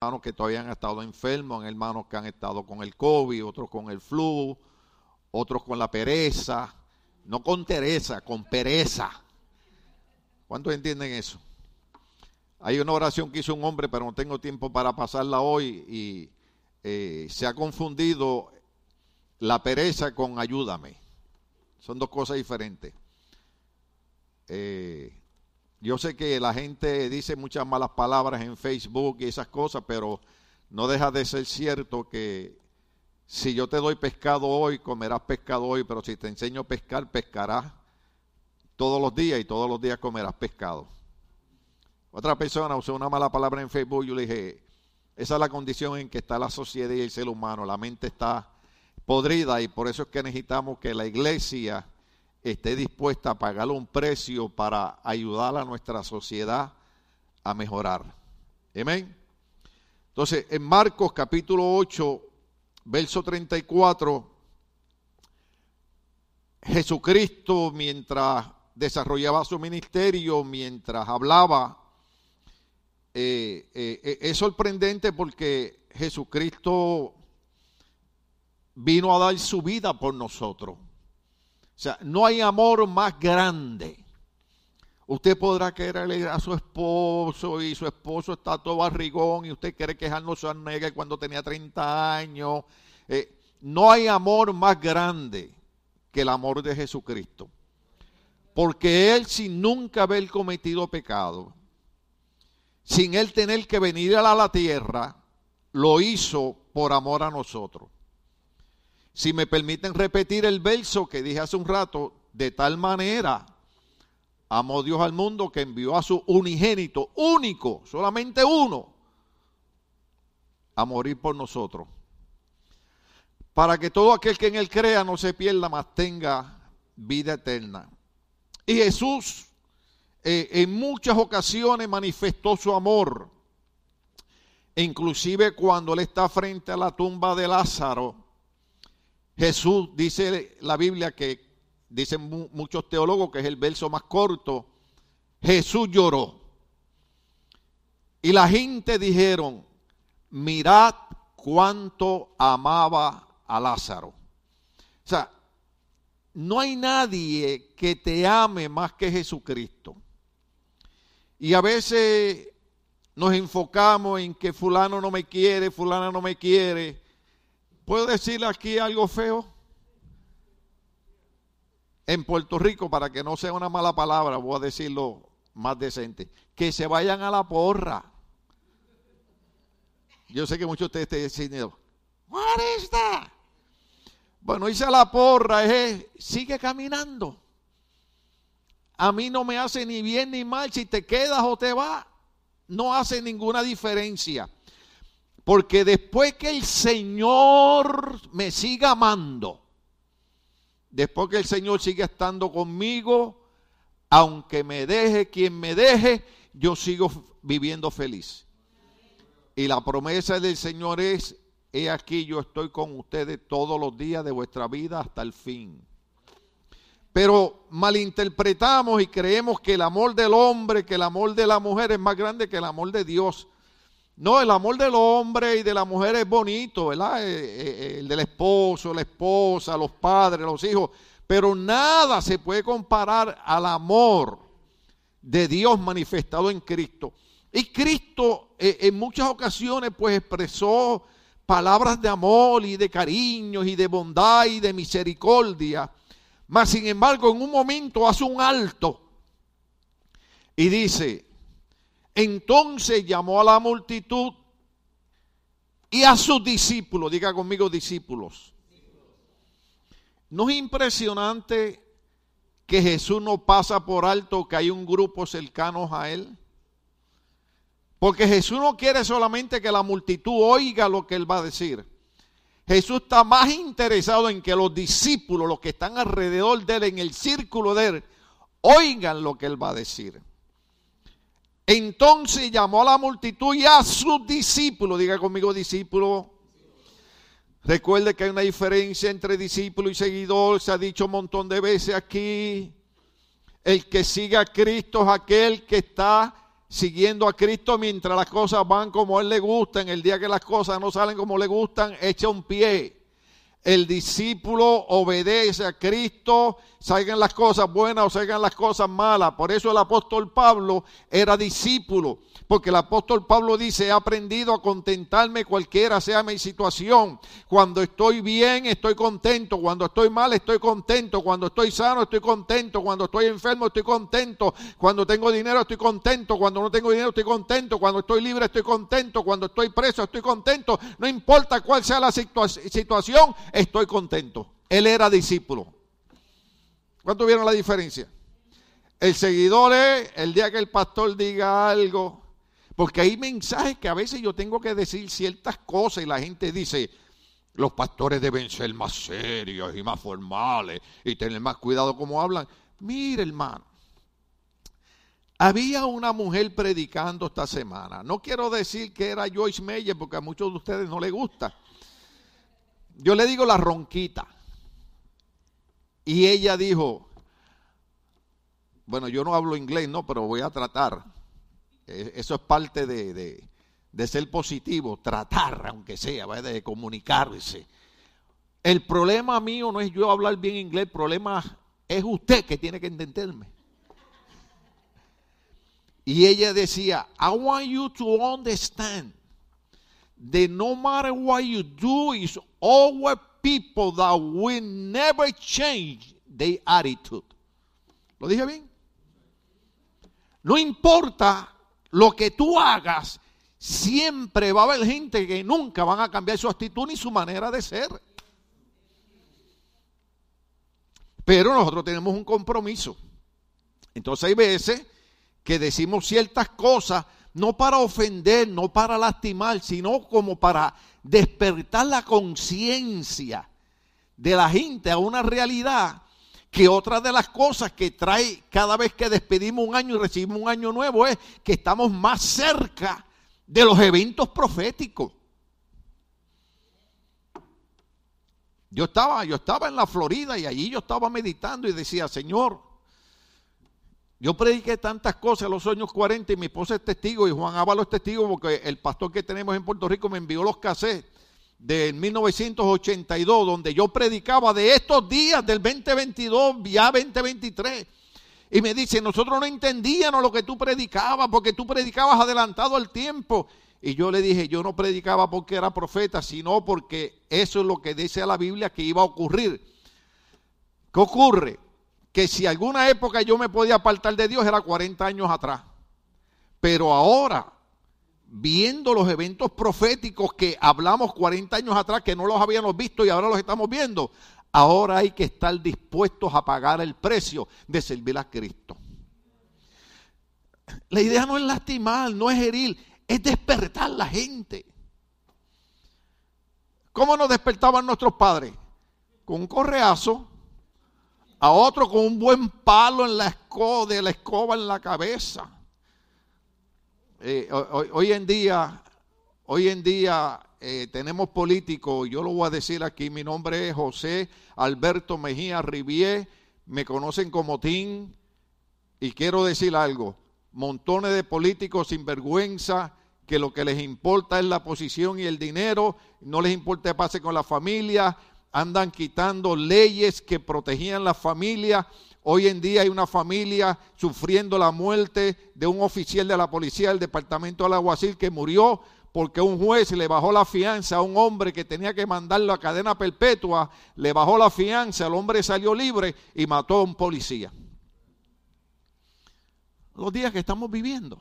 hermanos que todavía han estado enfermos, hermanos que han estado con el COVID, otros con el flu, otros con la pereza, no con Teresa, con pereza. ¿Cuántos entienden eso? Hay una oración que hizo un hombre, pero no tengo tiempo para pasarla hoy y eh, se ha confundido la pereza con ayúdame. Son dos cosas diferentes. Eh, yo sé que la gente dice muchas malas palabras en Facebook y esas cosas, pero no deja de ser cierto que si yo te doy pescado hoy, comerás pescado hoy, pero si te enseño a pescar, pescarás todos los días y todos los días comerás pescado. Otra persona usó una mala palabra en Facebook, yo le dije, esa es la condición en que está la sociedad y el ser humano, la mente está podrida y por eso es que necesitamos que la iglesia esté dispuesta a pagar un precio para ayudar a nuestra sociedad a mejorar. Amén. Entonces, en Marcos capítulo 8, verso 34, Jesucristo mientras desarrollaba su ministerio, mientras hablaba, eh, eh, eh, es sorprendente porque Jesucristo vino a dar su vida por nosotros. O sea, no hay amor más grande. Usted podrá querer a su esposo y su esposo está todo barrigón y usted quiere quejarnos a negra cuando tenía 30 años. Eh, no hay amor más grande que el amor de Jesucristo. Porque Él sin nunca haber cometido pecado, sin Él tener que venir a la tierra, lo hizo por amor a nosotros. Si me permiten repetir el verso que dije hace un rato, de tal manera amó Dios al mundo que envió a su unigénito, único, solamente uno, a morir por nosotros. Para que todo aquel que en él crea no se pierda, mas tenga vida eterna. Y Jesús eh, en muchas ocasiones manifestó su amor. Inclusive cuando él está frente a la tumba de Lázaro Jesús, dice la Biblia que dicen muchos teólogos que es el verso más corto, Jesús lloró. Y la gente dijeron, mirad cuánto amaba a Lázaro. O sea, no hay nadie que te ame más que Jesucristo. Y a veces nos enfocamos en que fulano no me quiere, fulana no me quiere. ¿Puedo decirle aquí algo feo? En Puerto Rico, para que no sea una mala palabra, voy a decirlo más decente, que se vayan a la porra. Yo sé que muchos de ustedes están diciendo, what is that? Bueno, hice la porra, es, sigue caminando. A mí no me hace ni bien ni mal si te quedas o te vas. No hace ninguna diferencia. Porque después que el Señor me siga amando, después que el Señor siga estando conmigo, aunque me deje quien me deje, yo sigo viviendo feliz. Y la promesa del Señor es, he aquí yo estoy con ustedes todos los días de vuestra vida hasta el fin. Pero malinterpretamos y creemos que el amor del hombre, que el amor de la mujer es más grande que el amor de Dios. No, el amor del hombre y de la mujer es bonito, ¿verdad? Eh, eh, eh, el del esposo, la esposa, los padres, los hijos. Pero nada se puede comparar al amor de Dios manifestado en Cristo. Y Cristo en muchas ocasiones pues expresó palabras de amor y de cariño y de bondad y de misericordia. Mas sin embargo en un momento hace un alto y dice, entonces llamó a la multitud y a sus discípulos, diga conmigo discípulos. ¿No es impresionante que Jesús no pasa por alto que hay un grupo cercano a él? Porque Jesús no quiere solamente que la multitud oiga lo que él va a decir. Jesús está más interesado en que los discípulos, los que están alrededor de él, en el círculo de él, oigan lo que él va a decir. Entonces llamó a la multitud y a sus discípulos, diga conmigo discípulo. Recuerde que hay una diferencia entre discípulo y seguidor, se ha dicho un montón de veces aquí. El que sigue a Cristo es aquel que está siguiendo a Cristo mientras las cosas van como Él le gustan. El día que las cosas no salen como le gustan, echa un pie. El discípulo obedece a Cristo, salgan las cosas buenas o salgan las cosas malas. Por eso el apóstol Pablo era discípulo. Porque el apóstol Pablo dice, he aprendido a contentarme cualquiera sea mi situación. Cuando estoy bien, estoy contento. Cuando estoy mal, estoy contento. Cuando estoy sano, estoy contento. Cuando estoy enfermo, estoy contento. Cuando tengo dinero, estoy contento. Cuando no tengo dinero, estoy contento. Cuando estoy libre, estoy contento. Cuando estoy preso, estoy contento. No importa cuál sea la situación, estoy contento. Él era discípulo. ¿Cuánto vieron la diferencia? El seguidor es el día que el pastor diga algo, porque hay mensajes que a veces yo tengo que decir ciertas cosas y la gente dice, los pastores deben ser más serios y más formales y tener más cuidado como hablan. Mire, hermano, había una mujer predicando esta semana. No quiero decir que era Joyce Meyer porque a muchos de ustedes no les gusta. Yo le digo la ronquita. Y ella dijo, bueno, yo no hablo inglés, no, pero voy a tratar. Eh, eso es parte de, ser positivo, tratar, aunque sea, de comunicarse. El problema mío no es yo hablar bien inglés, el problema es usted que tiene que entenderme. Y ella decía, I want you to understand that no matter what you do, is always people that will never change their attitude. ¿Lo dije bien? No importa lo que tú hagas, siempre va a haber gente que nunca van a cambiar su actitud ni su manera de ser. Pero nosotros tenemos un compromiso. Entonces hay veces que decimos ciertas cosas no para ofender, no para lastimar, sino como para despertar la conciencia de la gente a una realidad que otra de las cosas que trae cada vez que despedimos un año y recibimos un año nuevo es que estamos más cerca de los eventos proféticos. Yo estaba, yo estaba en la Florida y allí yo estaba meditando y decía, Señor, yo prediqué tantas cosas a los años 40 y mi esposa es testigo y Juan Ávalo es testigo porque el pastor que tenemos en Puerto Rico me envió los cassettes de 1982, donde yo predicaba de estos días del 2022, ya 2023. Y me dice, nosotros no entendíamos lo que tú predicabas, porque tú predicabas adelantado al tiempo. Y yo le dije, yo no predicaba porque era profeta, sino porque eso es lo que dice la Biblia que iba a ocurrir. ¿Qué ocurre? Que si alguna época yo me podía apartar de Dios era 40 años atrás. Pero ahora viendo los eventos proféticos que hablamos 40 años atrás, que no los habíamos visto y ahora los estamos viendo, ahora hay que estar dispuestos a pagar el precio de servir a Cristo. La idea no es lastimar, no es herir, es despertar la gente. ¿Cómo nos despertaban nuestros padres? Con un correazo, a otro con un buen palo en la escoba, de la escoba en la cabeza. Eh, hoy, en día, hoy en día eh, tenemos políticos, yo lo voy a decir aquí, mi nombre es José Alberto Mejía Rivier, me conocen como Tim, y quiero decir algo, montones de políticos sin vergüenza, que lo que les importa es la posición y el dinero, no les importa qué pase con la familia, andan quitando leyes que protegían la familia Hoy en día hay una familia sufriendo la muerte de un oficial de la policía del departamento del alguacil que murió porque un juez le bajó la fianza a un hombre que tenía que mandarlo a cadena perpetua, le bajó la fianza, el hombre salió libre y mató a un policía. Los días que estamos viviendo.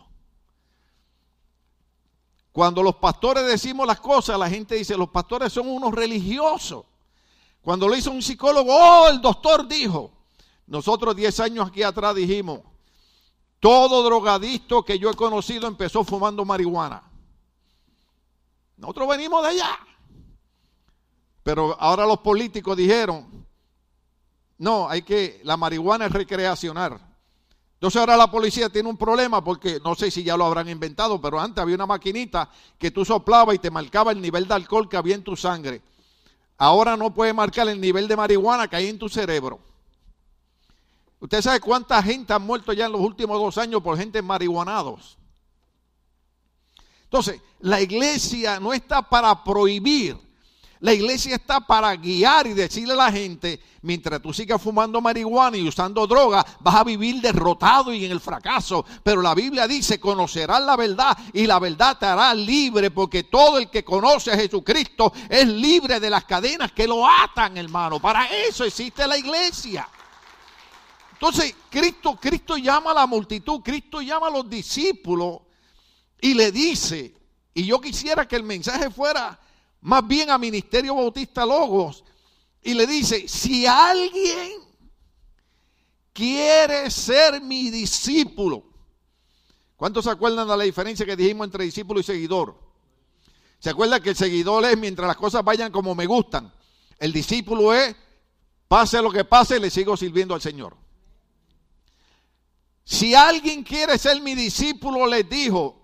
Cuando los pastores decimos las cosas, la gente dice, los pastores son unos religiosos. Cuando lo hizo un psicólogo, oh, el doctor dijo. Nosotros 10 años aquí atrás dijimos, todo drogadicto que yo he conocido empezó fumando marihuana. Nosotros venimos de allá. Pero ahora los políticos dijeron, no, hay que, la marihuana es recreacional. Entonces ahora la policía tiene un problema porque no sé si ya lo habrán inventado, pero antes había una maquinita que tú soplabas y te marcaba el nivel de alcohol que había en tu sangre ahora no puede marcar el nivel de marihuana que hay en tu cerebro. Usted sabe cuánta gente ha muerto ya en los últimos dos años por gente marihuanados. Entonces, la iglesia no está para prohibir la iglesia está para guiar y decirle a la gente, mientras tú sigas fumando marihuana y usando droga, vas a vivir derrotado y en el fracaso. Pero la Biblia dice, conocerás la verdad y la verdad te hará libre, porque todo el que conoce a Jesucristo es libre de las cadenas que lo atan, hermano. Para eso existe la iglesia. Entonces, Cristo, Cristo llama a la multitud, Cristo llama a los discípulos y le dice, y yo quisiera que el mensaje fuera más bien a Ministerio Bautista Logos, y le dice, si alguien quiere ser mi discípulo, ¿cuántos se acuerdan de la diferencia que dijimos entre discípulo y seguidor? ¿Se acuerdan que el seguidor es mientras las cosas vayan como me gustan? El discípulo es, pase lo que pase, le sigo sirviendo al Señor. Si alguien quiere ser mi discípulo, les dijo,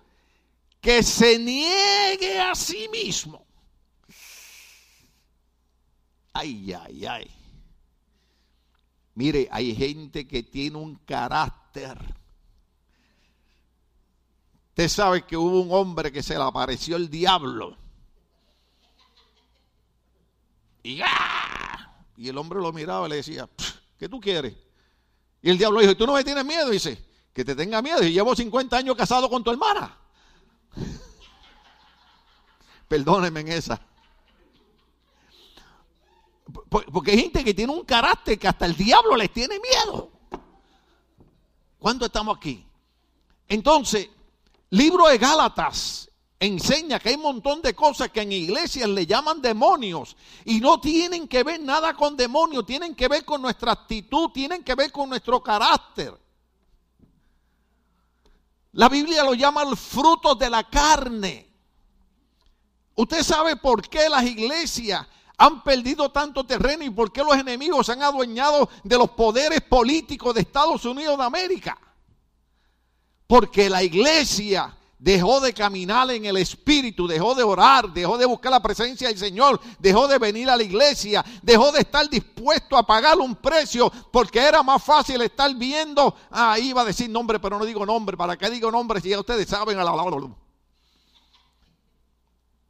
que se niegue a sí mismo. Ay, ay, ay. Mire, hay gente que tiene un carácter. Usted sabe que hubo un hombre que se le apareció el diablo. Y, ¡ah! y el hombre lo miraba y le decía, ¿qué tú quieres? Y el diablo dijo, ¿tú no me tienes miedo? Y dice, que te tenga miedo. Y llevo 50 años casado con tu hermana. Perdónenme en esa. Porque hay gente que tiene un carácter que hasta el diablo les tiene miedo. ¿Cuándo estamos aquí? Entonces, libro de Gálatas enseña que hay un montón de cosas que en iglesias le llaman demonios y no tienen que ver nada con demonios, tienen que ver con nuestra actitud, tienen que ver con nuestro carácter. La Biblia lo llama el fruto de la carne. Usted sabe por qué las iglesias han perdido tanto terreno y por qué los enemigos se han adueñado de los poderes políticos de Estados Unidos de América. Porque la iglesia dejó de caminar en el Espíritu, dejó de orar, dejó de buscar la presencia del Señor, dejó de venir a la iglesia, dejó de estar dispuesto a pagar un precio porque era más fácil estar viendo, ah, iba a decir nombre, pero no digo nombre, ¿para qué digo nombre si ya ustedes saben?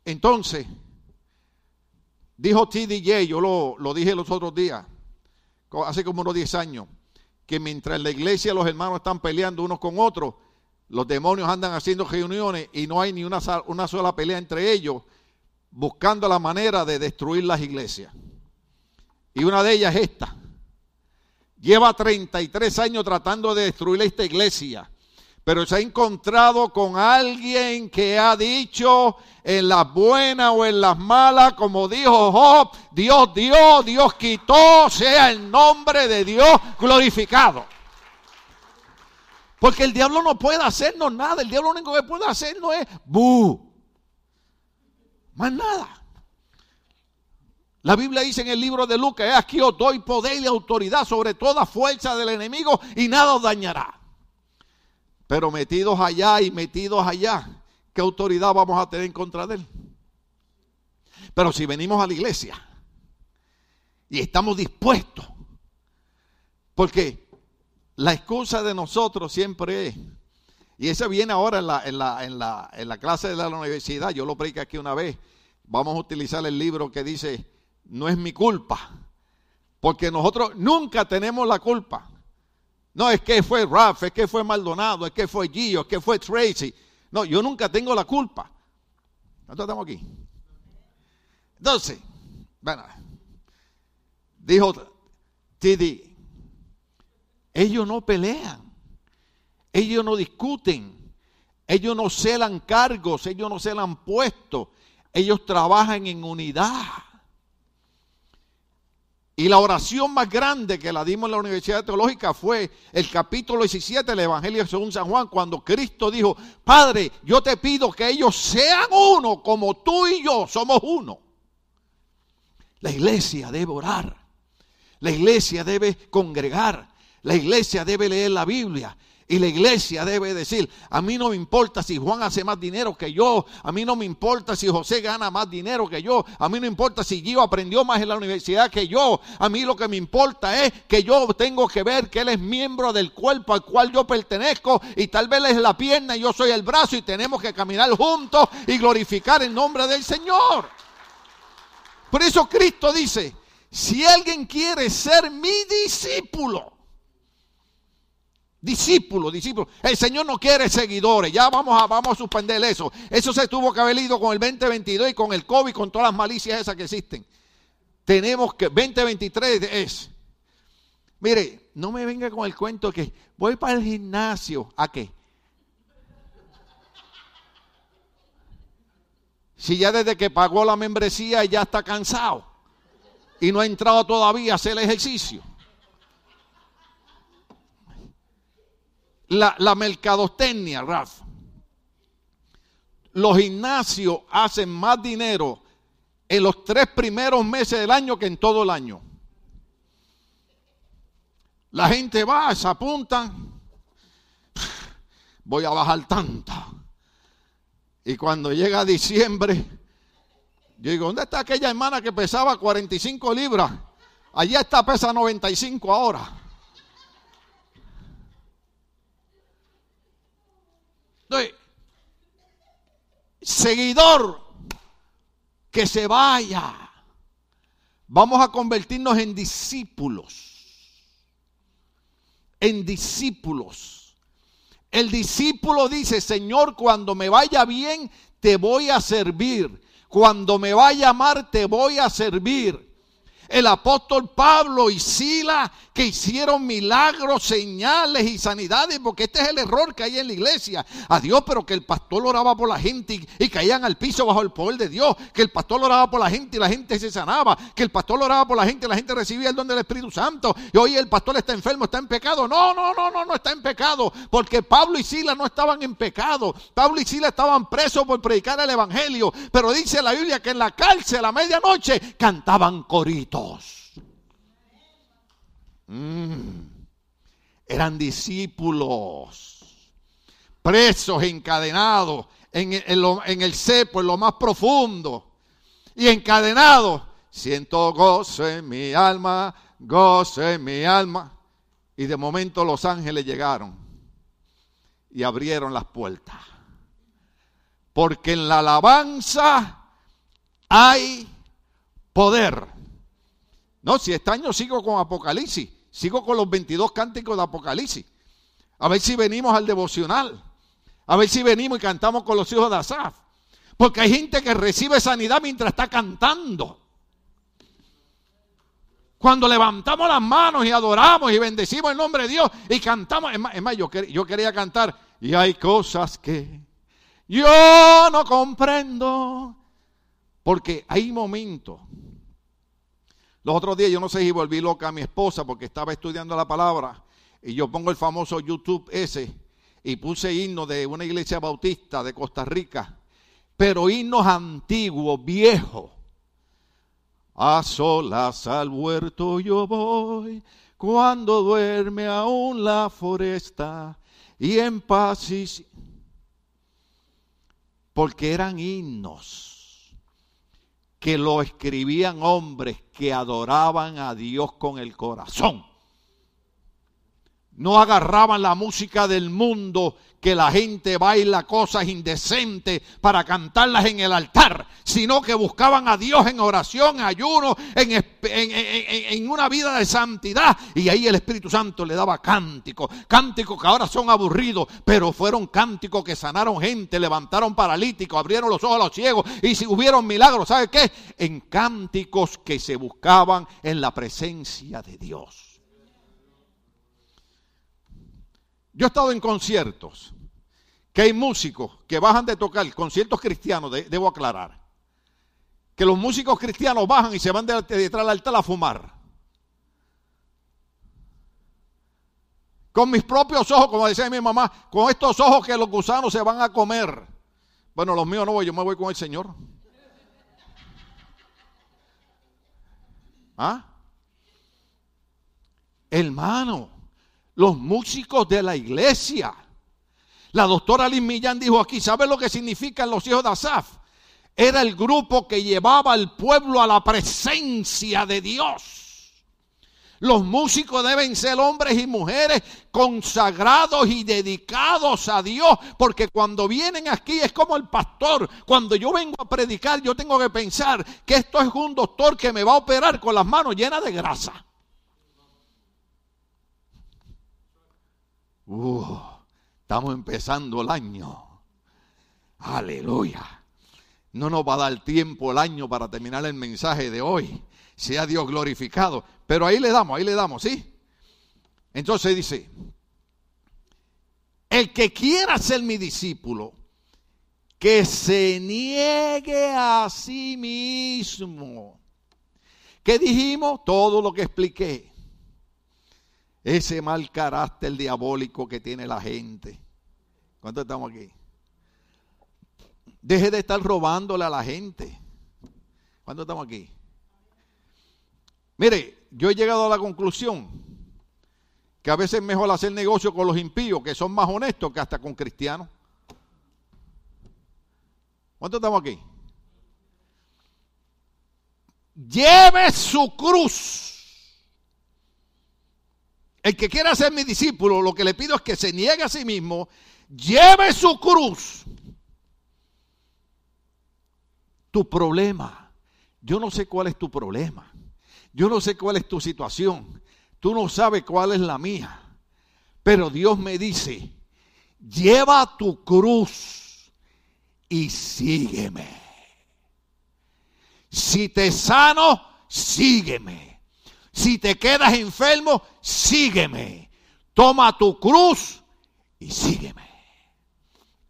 Entonces, dijo TDJ, yo lo, lo dije los otros días, hace como unos 10 años, que mientras en la iglesia los hermanos están peleando unos con otros, los demonios andan haciendo reuniones y no hay ni una, una sola pelea entre ellos, buscando la manera de destruir las iglesias. Y una de ellas es esta. Lleva 33 años tratando de destruir esta iglesia pero se ha encontrado con alguien que ha dicho en las buenas o en las malas, como dijo Job, Dios dio, Dios quitó, sea el nombre de Dios glorificado. Porque el diablo no puede hacernos nada, el diablo lo único que puede hacernos es bu. Más nada. La Biblia dice en el libro de Lucas, aquí os doy poder y autoridad sobre toda fuerza del enemigo y nada os dañará. Pero metidos allá y metidos allá, ¿qué autoridad vamos a tener en contra de él? Pero si venimos a la iglesia y estamos dispuestos, porque la excusa de nosotros siempre es, y eso viene ahora en la, en la, en la, en la clase de la universidad, yo lo prediqué aquí una vez, vamos a utilizar el libro que dice, no es mi culpa, porque nosotros nunca tenemos la culpa. No, es que fue Ralph, es que fue Maldonado, es que fue Gio, es que fue Tracy. No, yo nunca tengo la culpa. Nosotros estamos aquí. Entonces, bueno, dijo Tidi, ellos no pelean, ellos no discuten, ellos no celan cargos, ellos no celan puestos, ellos trabajan en unidad. Y la oración más grande que la dimos en la Universidad Teológica fue el capítulo 17 del Evangelio según San Juan, cuando Cristo dijo, Padre, yo te pido que ellos sean uno como tú y yo somos uno. La iglesia debe orar, la iglesia debe congregar, la iglesia debe leer la Biblia. Y la iglesia debe decir, a mí no me importa si Juan hace más dinero que yo, a mí no me importa si José gana más dinero que yo, a mí no importa si Gio aprendió más en la universidad que yo, a mí lo que me importa es que yo tengo que ver que él es miembro del cuerpo al cual yo pertenezco y tal vez es la pierna y yo soy el brazo y tenemos que caminar juntos y glorificar el nombre del Señor. Por eso Cristo dice, si alguien quiere ser mi discípulo, Discípulo, discípulo. El Señor no quiere seguidores. Ya vamos a, vamos a suspender eso. Eso se tuvo que haber ido con el 2022 y con el COVID, con todas las malicias esas que existen. Tenemos que, 2023 es. Mire, no me venga con el cuento que voy para el gimnasio. ¿A qué? Si ya desde que pagó la membresía ya está cansado y no ha entrado todavía a hacer el ejercicio. La, mercadotecnia, Raf. Los gimnasios hacen más dinero en los tres primeros meses del año que en todo el año. La gente va, se apuntan, voy a bajar tanta. Y cuando llega diciembre, yo digo, ¿dónde está aquella hermana que pesaba 45 libras? Allá está, pesa 95 ahora. Seguidor, que se vaya. Vamos a convertirnos en discípulos. En discípulos. El discípulo dice, Señor, cuando me vaya bien, te voy a servir. Cuando me vaya a amar, te voy a servir el apóstol Pablo y Sila que hicieron milagros, señales y sanidades, porque este es el error que hay en la iglesia. A Dios, pero que el pastor oraba por la gente y, caían al piso bajo el poder de Dios, que el pastor oraba por la gente y la gente se sanaba, que el pastor oraba por la gente y la gente recibía el don del Espíritu Santo. Y hoy el pastor está enfermo, está en pecado. No, no, no, no, no está en pecado, porque Pablo y Sila no estaban en pecado. Pablo y Sila estaban presos por predicar el Evangelio, pero dice la Biblia que en la cárcel a medianoche cantaban coritos. Mm. Eran discípulos, presos, encadenados en, en el cepo, en lo más profundo. Y encadenados, siento gozo en mi alma, gozo en mi alma. Y de momento los ángeles llegaron y abrieron las puertas. Porque en la alabanza hay poder. No, si este año sigo con Apocalipsis, sigo con los 22 cánticos de Apocalipsis. A ver si venimos al devocional. A ver si venimos y cantamos con los hijos de Asaf. Porque hay gente que recibe sanidad mientras está cantando. Cuando levantamos las manos y adoramos y bendecimos el nombre de Dios y cantamos. Es más, yo, yo quería cantar. Y hay cosas que yo no comprendo. Porque hay momentos los otros días yo no sé si volví loca a mi esposa porque estaba estudiando la palabra y yo pongo el famoso YouTube ese y puse himnos de una iglesia bautista de Costa Rica, pero himnos antiguos, viejos. A solas al huerto yo voy cuando duerme aún la foresta y en paz y... porque eran himnos que lo escribían hombres que adoraban a Dios con el corazón. No agarraban la música del mundo que la gente baila cosas indecentes para cantarlas en el altar, sino que buscaban a Dios en oración, ayuno, en, en, una vida de santidad. Y ahí el Espíritu Santo le daba cánticos, cánticos que ahora son aburridos, pero fueron cánticos que sanaron gente, levantaron paralíticos, abrieron los ojos a los ciegos y si hubieron milagros, ¿sabe qué? En cánticos que se buscaban en la presencia de Dios. Yo he estado en conciertos, que hay músicos que bajan de tocar, conciertos cristianos, debo aclarar, que los músicos cristianos bajan y se van detrás del altar a fumar. Con mis propios ojos, como decía mi mamá, con estos ojos que los gusanos se van a comer. Bueno, los míos no voy, yo me voy con el Señor. ¿Ah? Hermano, los músicos de la iglesia. La doctora Liz Millán dijo aquí, ¿sabe lo que significan los hijos de Asaf? Era el grupo que llevaba al pueblo a la presencia de Dios. Los músicos deben ser hombres y mujeres consagrados y dedicados a Dios, porque cuando vienen aquí es como el pastor. Cuando yo vengo a predicar, yo tengo que pensar que esto es un doctor que me va a operar con las manos llenas de grasa. Uh, estamos empezando el año. Aleluya. No nos va a dar tiempo el año para terminar el mensaje de hoy. Sea Dios glorificado. Pero ahí le damos, ahí le damos, ¿sí? Entonces dice, el que quiera ser mi discípulo, que se niegue a sí mismo. ¿Qué dijimos? Todo lo que expliqué. Ese mal carácter diabólico que tiene la gente. ¿Cuántos estamos aquí? Deje de estar robándole a la gente. ¿Cuántos estamos aquí? Mire, yo he llegado a la conclusión que a veces es mejor hacer negocio con los impíos, que son más honestos, que hasta con cristianos. ¿Cuántos estamos aquí? Lleve su cruz. El que quiera ser mi discípulo, lo que le pido es que se niegue a sí mismo, lleve su cruz. Tu problema. Yo no sé cuál es tu problema. Yo no sé cuál es tu situación. Tú no sabes cuál es la mía. Pero Dios me dice, lleva tu cruz y sígueme. Si te sano, sígueme. Si te quedas enfermo, sígueme. Toma tu cruz y sígueme.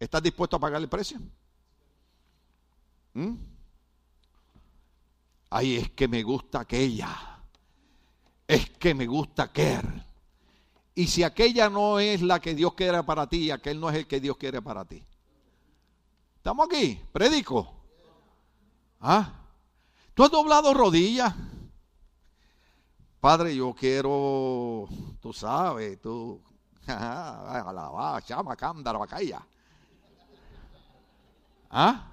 ¿Estás dispuesto a pagar el precio? ¿Mm? Ay, es que me gusta aquella. Es que me gusta aquel. Y si aquella no es la que Dios quiere para ti, aquel no es el que Dios quiere para ti. ¿Estamos aquí? Predico. ¿Ah? ¿Tú has doblado rodillas? Padre, yo quiero, tú sabes, tú, alabá, chama, cándara, bacaya. ¿Ah?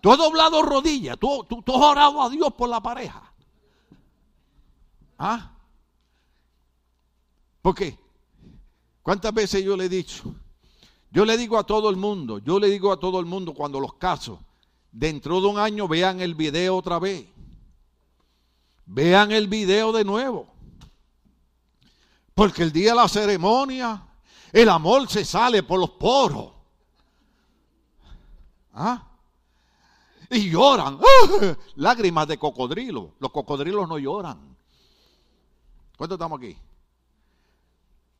Tú has doblado rodillas, tú, tú, tú has orado a Dios por la pareja. ¿Ah? ¿Por qué? ¿Cuántas veces yo le he dicho? Yo le digo a todo el mundo, yo le digo a todo el mundo cuando los caso, dentro de un año vean el video otra vez. Vean el video de nuevo. Porque el día de la ceremonia, el amor se sale por los poros. ¿Ah? Y lloran. ¡Ah! Lágrimas de cocodrilo. Los cocodrilos no lloran. ¿Cuánto estamos aquí?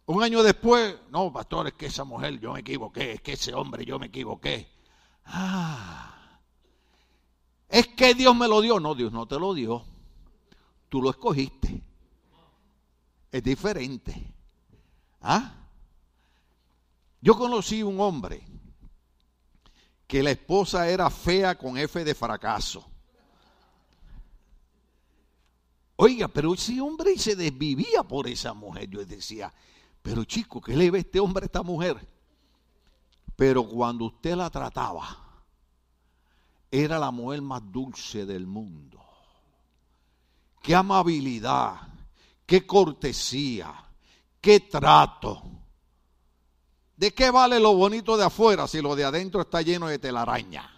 Un año después, no, pastor, es que esa mujer yo me equivoqué, es que ese hombre yo me equivoqué. Ah, es que Dios me lo dio. No, Dios no te lo dio. Tú lo escogiste. Es diferente. ¿Ah? Yo conocí un hombre que la esposa era fea con F de fracaso. Oiga, pero ese hombre se desvivía por esa mujer. Yo decía, pero chico, ¿qué le ve este hombre a esta mujer? Pero cuando usted la trataba, era la mujer más dulce del mundo. Qué amabilidad, qué cortesía, qué trato. ¿De qué vale lo bonito de afuera si lo de adentro está lleno de telaraña?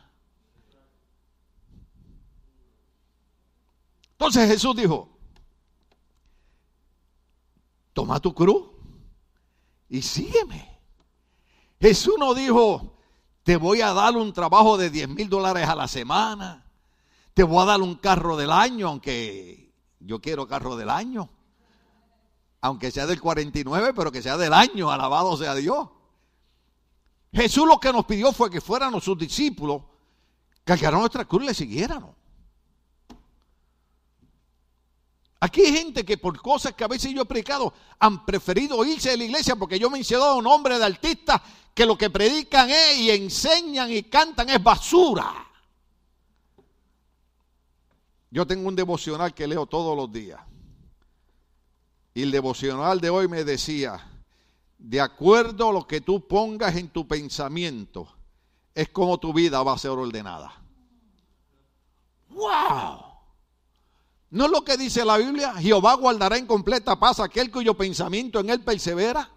Entonces Jesús dijo, toma tu cruz y sígueme. Jesús no dijo, te voy a dar un trabajo de 10 mil dólares a la semana, te voy a dar un carro del año, aunque yo quiero carro del año, aunque sea del 49, pero que sea del año, alabado sea Dios. Jesús lo que nos pidió fue que fuéramos sus discípulos, al nuestra cruz le siguiéramos. Aquí hay gente que por cosas que a veces yo he predicado han preferido irse de la iglesia porque yo me he a un nombre de artista que lo que predican es y enseñan y cantan es basura. Yo tengo un devocional que leo todos los días. Y el devocional de hoy me decía, de acuerdo a lo que tú pongas en tu pensamiento, es como tu vida va a ser ordenada. ¡Wow! ¿No es lo que dice la Biblia? Jehová guardará en completa paz aquel cuyo pensamiento en él persevera.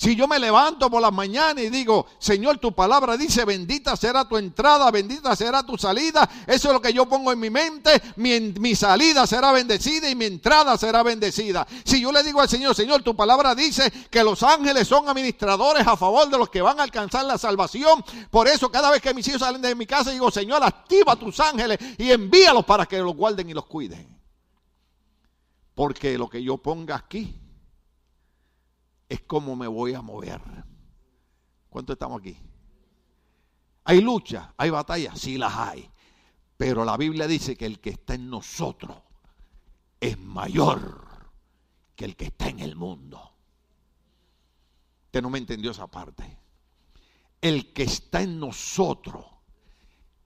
Si yo me levanto por las mañanas y digo, Señor, tu palabra dice, bendita será tu entrada, bendita será tu salida, eso es lo que yo pongo en mi mente, mi, mi, salida será bendecida y mi entrada será bendecida. Si yo le digo al Señor, Señor, tu palabra dice que los ángeles son administradores a favor de los que van a alcanzar la salvación, por eso cada vez que mis hijos salen de mi casa, digo, Señor, activa tus ángeles y envíalos para que los guarden y los cuiden. Porque lo que yo ponga aquí es cómo me voy a mover. ¿Cuánto estamos aquí? ¿Hay lucha? ¿Hay batalla? Sí las hay. Pero la Biblia dice que el que está en nosotros es mayor que el que está en el mundo. Usted no me entendió esa parte. El que está en nosotros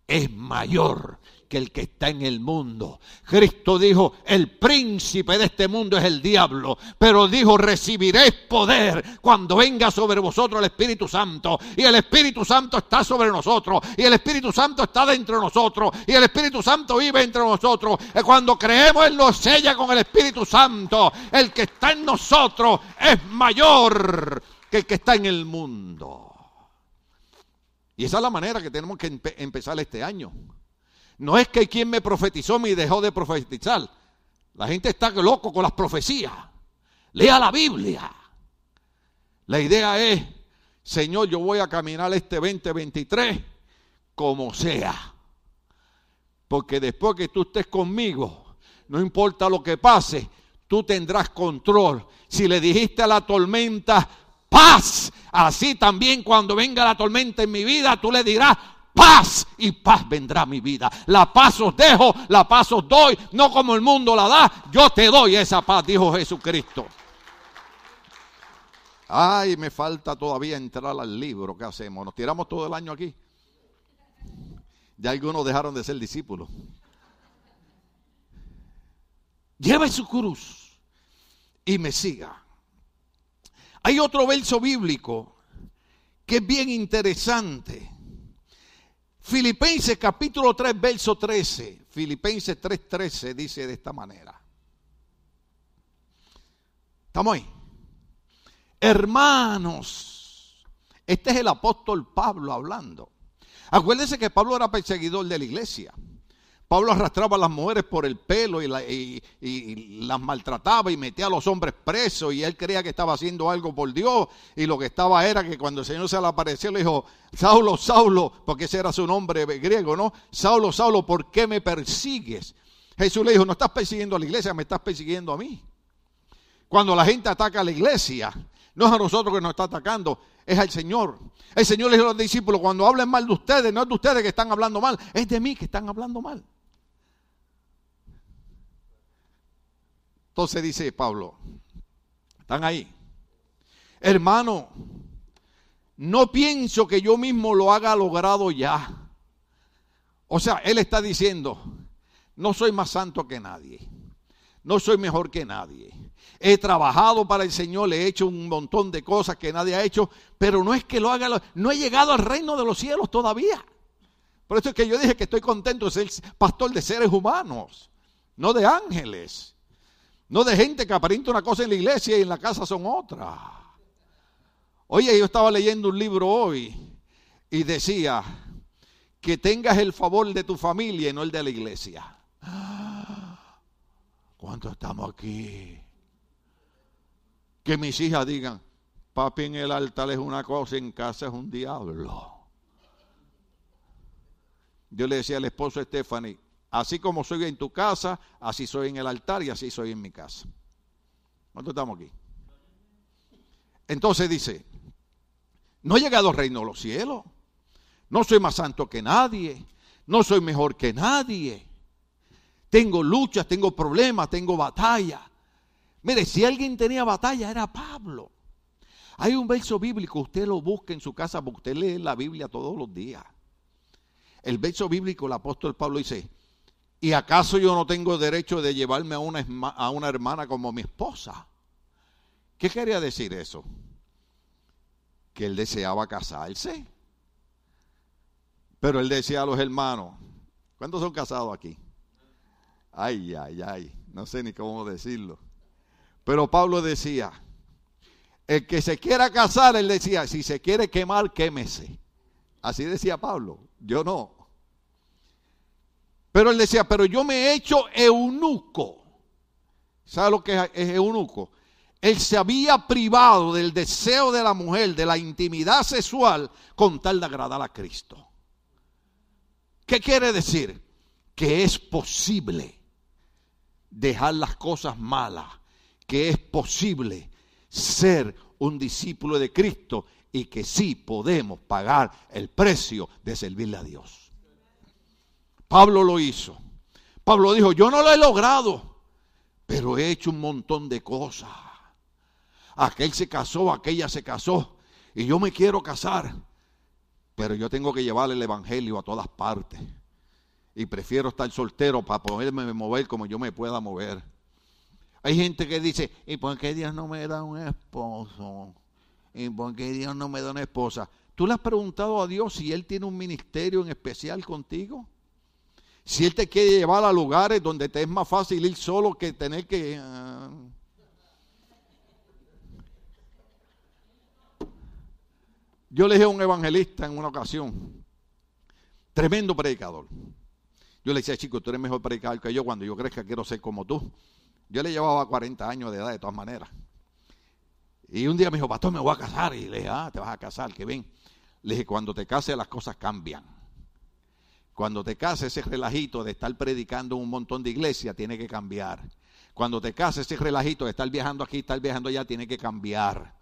es mayor que el que está en el mundo. Cristo dijo, el príncipe de este mundo es el diablo, pero dijo, recibiréis poder cuando venga sobre vosotros el Espíritu Santo. Y el Espíritu Santo está sobre nosotros, y el Espíritu Santo está dentro de nosotros, y el Espíritu Santo vive entre nosotros. Y cuando creemos, Él nos sella con el Espíritu Santo. El que está en nosotros es mayor que el que está en el mundo. Y esa es la manera que tenemos que empe empezar este año. No es que quien me profetizó me dejó de profetizar. La gente está loco con las profecías. Lea la Biblia. La idea es, Señor, yo voy a caminar este 2023 como sea. Porque después que tú estés conmigo, no importa lo que pase, tú tendrás control. Si le dijiste a la tormenta, paz, así también cuando venga la tormenta en mi vida, tú le dirás, paz y paz vendrá a mi vida. La paz os dejo, la paz os doy, no como el mundo la da, yo te doy esa paz, dijo Jesucristo. Ay, me falta todavía entrar al libro, ¿qué hacemos? ¿Nos tiramos todo el año aquí? Ya algunos dejaron de ser discípulos. Lleve su cruz y me siga. Hay otro verso bíblico que es bien interesante. Filipenses capítulo 3, verso 13. Filipenses 3, 13 dice de esta manera. ¿Estamos ahí? Hermanos, este es el apóstol Pablo hablando. Acuérdense que Pablo era perseguidor de la iglesia. Pablo arrastraba a las mujeres por el pelo y, las maltrataba y metía a los hombres presos y él creía que estaba haciendo algo por Dios y lo que estaba era que cuando el Señor se le apareció le dijo, Saulo, Saulo, porque ese era su nombre griego, ¿no? Saulo, Saulo, ¿por qué me persigues? Jesús le dijo, no estás persiguiendo a la iglesia, me estás persiguiendo a mí. Cuando la gente ataca a la iglesia, no es a nosotros que nos está atacando, es al Señor. El Señor le dijo a los discípulos, cuando hablen mal de ustedes, no es de ustedes que están hablando mal, es de mí que están hablando mal. Entonces dice Pablo, están ahí. Hermano, no pienso que yo mismo lo haga logrado ya. O sea, él está diciendo, no soy más santo que nadie. No soy mejor que nadie. He trabajado para el Señor, le he hecho un montón de cosas que nadie ha hecho, pero no es que lo haga, no he llegado al reino de los cielos todavía. Por eso es que yo dije que estoy contento de ser pastor de seres humanos, no de ángeles. No de gente que aparenta una cosa en la iglesia y en la casa son otra. Oye, yo estaba leyendo un libro hoy y decía que tengas el favor de tu familia y no el de la iglesia. ¿Cuántos estamos aquí? Que mis hijas digan, papi en el altar es una cosa, en casa es un diablo. Yo le decía al esposo Stephanie, Así como soy en tu casa, así soy en el altar y así soy en mi casa. ¿Cuánto estamos aquí? Entonces dice, no he llegado al reino de los cielos. No soy más santo que nadie. No soy mejor que nadie. Tengo luchas, tengo problemas, tengo batalla. Mire, si alguien tenía batalla era Pablo. Hay un verso bíblico, usted lo busca en su casa, porque usted lee la Biblia todos los días. El verso bíblico, el apóstol Pablo dice, ¿Y acaso yo no tengo derecho de llevarme a una, a una hermana como mi esposa? ¿Qué quería decir eso? Que él deseaba casarse. Pero él decía a los hermanos, ¿cuántos son casados aquí? Ay, ay, ay, no sé ni cómo decirlo. Pero Pablo decía, el que se quiera casar, él decía, si se quiere quemar, quémese. Así decía Pablo, yo no. Pero él decía, pero yo me he hecho eunuco. ¿Sabe lo que es eunuco? Él se había privado del deseo de la mujer, de la intimidad sexual, con tal de agradar a Cristo. ¿Qué quiere decir? Que es posible dejar las cosas malas, que es posible ser un discípulo de Cristo y que sí podemos pagar el precio de servirle a Dios. Pablo lo hizo. Pablo dijo, yo no lo he logrado, pero he hecho un montón de cosas. Aquel se casó, aquella se casó, y yo me quiero casar, pero yo tengo que llevar el Evangelio a todas partes. Y prefiero estar soltero para poderme mover como yo me pueda mover. Hay gente que dice, ¿y por qué Dios no me da un esposo? ¿Y por qué Dios no me da una esposa? ¿Tú le has preguntado a Dios si Él tiene un ministerio en especial contigo? Si Él te quiere llevar a lugares donde te es más fácil ir solo que tener que... Ah. Yo le dije a un evangelista en una ocasión, tremendo predicador. Yo le decía, chico, tú eres mejor predicador que yo. Cuando yo crezca quiero ser como tú. Yo le llevaba 40 años de edad de todas maneras. Y un día me dijo, pastor, me voy a casar. Y le dije, ah, te vas a casar, qué bien. Le dije, cuando te cases las cosas cambian. Cuando te cases ese relajito de estar predicando en un montón de iglesias tiene que cambiar. Cuando te cases ese relajito de estar viajando aquí, estar viajando allá tiene que cambiar.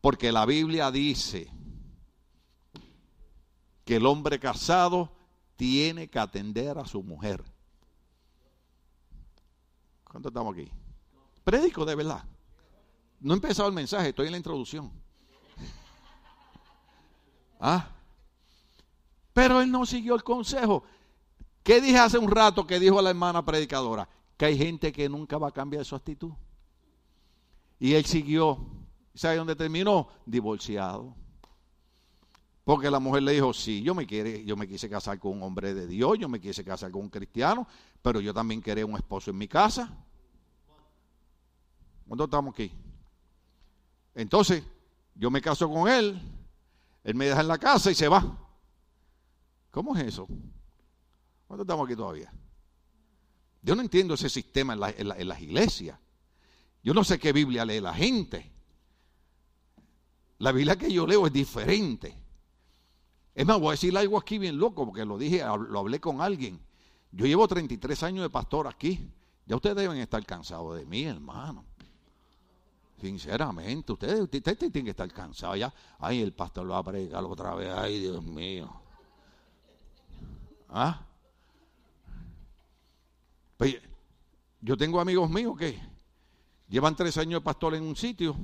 Porque la Biblia dice que el hombre casado tiene que atender a su mujer. ¿Cuánto estamos aquí? Predico de verdad. No he empezado el mensaje, estoy en la introducción. ¿Ah? Pero él no siguió el consejo. ¿Qué dije hace un rato que dijo la hermana predicadora? Que hay gente que nunca va a cambiar su actitud. Y él siguió. ¿Sabe dónde terminó? Divorciado. Porque la mujer le dijo, sí, yo me, yo me quise casar con un hombre de Dios, yo me quise casar con un cristiano, pero yo también quería un esposo en mi casa. ¿Cuándo estamos aquí? Entonces, yo me caso con él, él me deja en la casa y se va. ¿Cómo es eso? ¿Cuándo estamos aquí todavía? Yo no entiendo ese sistema en, las iglesias. Yo no sé qué Biblia lee la gente. La Biblia que yo leo es diferente. Es más, voy a decir algo aquí bien loco, porque lo dije, lo hablé con alguien. Yo llevo 33 años de pastor aquí. Ya ustedes deben estar cansados de mí, hermano. Sinceramente, ustedes, ustedes, tienen que estar cansados ya. Ay, el pastor lo va a predicar otra vez. Ay, Dios mío. ¿Ah? Pues, yo tengo amigos míos que llevan tres años de pastor en un sitio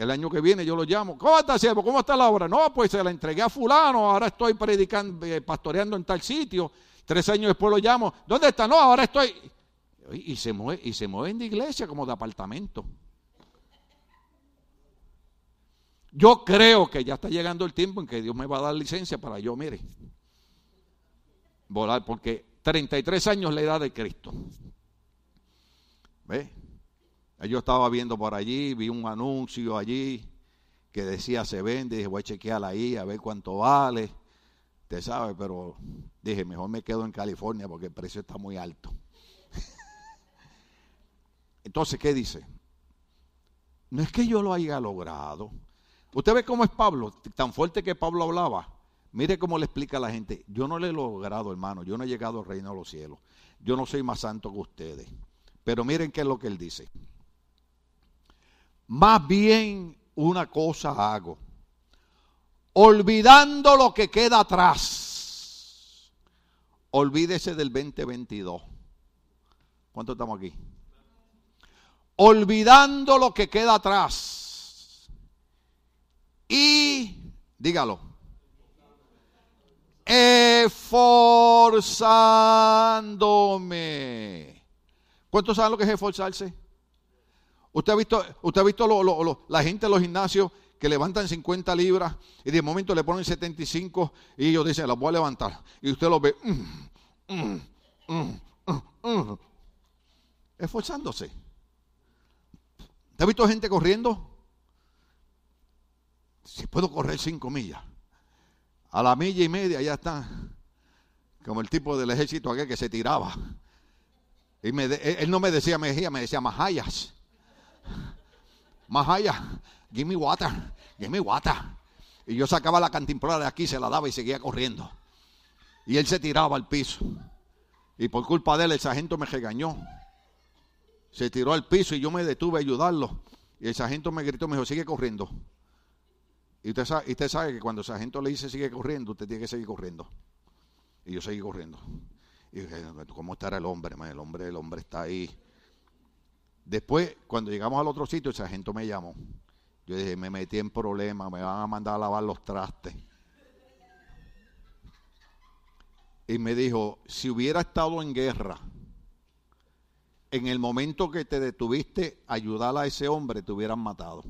el año que viene yo lo llamo. ¿Cómo está, siervo? ¿Cómo está la obra? No, pues se la entregué a fulano, ahora estoy predicando, eh, pastoreando en tal sitio. Tres años después lo llamo. ¿Dónde está? No, ahora estoy... Y se mueve, y se mueven de iglesia como de apartamento. Yo creo que ya está llegando el tiempo en que Dios me va a dar licencia para yo, mire, volar, porque 33 años la edad de Cristo. ¿Ve? Yo estaba viendo por allí, vi un anuncio allí que decía se vende, dije voy a chequear ahí a ver cuánto vale. Usted sabe, pero dije mejor me quedo en California porque el precio está muy alto. Entonces, ¿qué dice? No es que yo lo haya logrado. Usted ve cómo es Pablo, tan fuerte que Pablo hablaba. Mire cómo le explica a la gente. Yo no le he logrado, hermano. Yo no he llegado al reino de los cielos. Yo no soy más santo que ustedes. Pero miren qué es lo que él dice. Más bien una cosa hago, olvidando lo que queda atrás. Olvídese del 2022. ¿Cuánto estamos aquí? Olvidando lo que queda atrás. Y, dígalo, esforzándome. ¿Cuántos saben lo que es esforzarse? Usted ha visto, usted ha visto la gente en los gimnasios que levantan 50 libras y de momento le ponen 75 y ellos dicen, las voy a levantar. Y usted lo ve mm, mm, mm, esforzándose. ¿Te ha visto gente corriendo? Si puedo correr 5 millas, a la milla y media ya está. Como el tipo del ejército aquel que se tiraba. Y él no me decía Mejía, me decía Majayas. Majayas give me water, give me water. Y yo sacaba la cantimplora de aquí, se la daba y seguía corriendo. Y él se tiraba al piso. Y por culpa de él, el sargento me regañó. Se tiró al piso y yo me detuve a ayudarlo. Y el sargento me gritó, me dijo, sigue corriendo. Y usted sabe, que cuando el sargento le dice sigue corriendo, usted tiene que seguir corriendo. Y yo seguí corriendo. Y dije, ¿cómo estará el hombre? El hombre, el hombre está ahí. Después, cuando llegamos al otro sitio, el sargento me llamó. Yo dije, me metí en problemas, me van a mandar a lavar los trastes. Y me dijo, si hubiera estado en guerra, en el momento que te detuviste ayudar a ese hombre, te hubieran matado.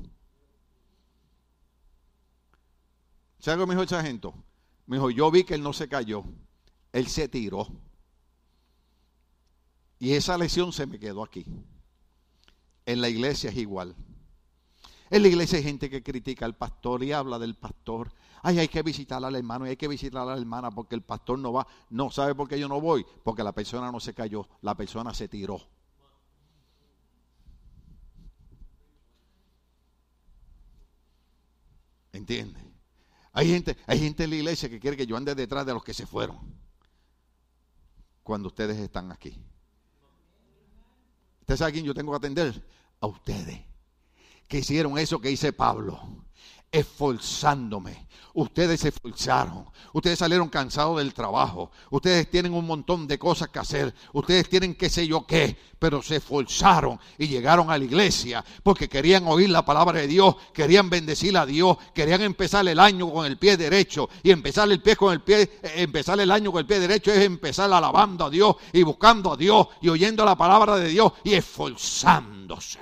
¿Sabes lo que me dijo el sargento? Me dijo, yo vi que él no se cayó, él se tiró. Y esa lesión se me quedó aquí. En la iglesia es igual. En la iglesia hay gente que critica al pastor y habla del pastor. Ay, hay que visitar al hermano y hay que visitar a la hermana porque el pastor no va. No, ¿sabe por qué yo no voy? Porque la persona no se cayó, la persona se tiró. ¿Entiende? Hay gente, hay gente en la iglesia que quiere que yo ande detrás de los que se fueron. Cuando ustedes están aquí. ¿Usted sabe quién yo tengo que atender? A ustedes que hicieron eso que dice Pablo, esforzándome. Ustedes se esforzaron. Ustedes salieron cansados del trabajo. Ustedes tienen un montón de cosas que hacer. Ustedes tienen qué sé yo qué. Pero se esforzaron y llegaron a la iglesia porque querían oír la palabra de Dios. Querían bendecir a Dios. Querían empezar el año con el pie derecho. Y empezar el pie con el pie, eh, empezar el año con el pie derecho es empezar alabando a Dios y buscando a Dios y oyendo la palabra de Dios y esforzándose.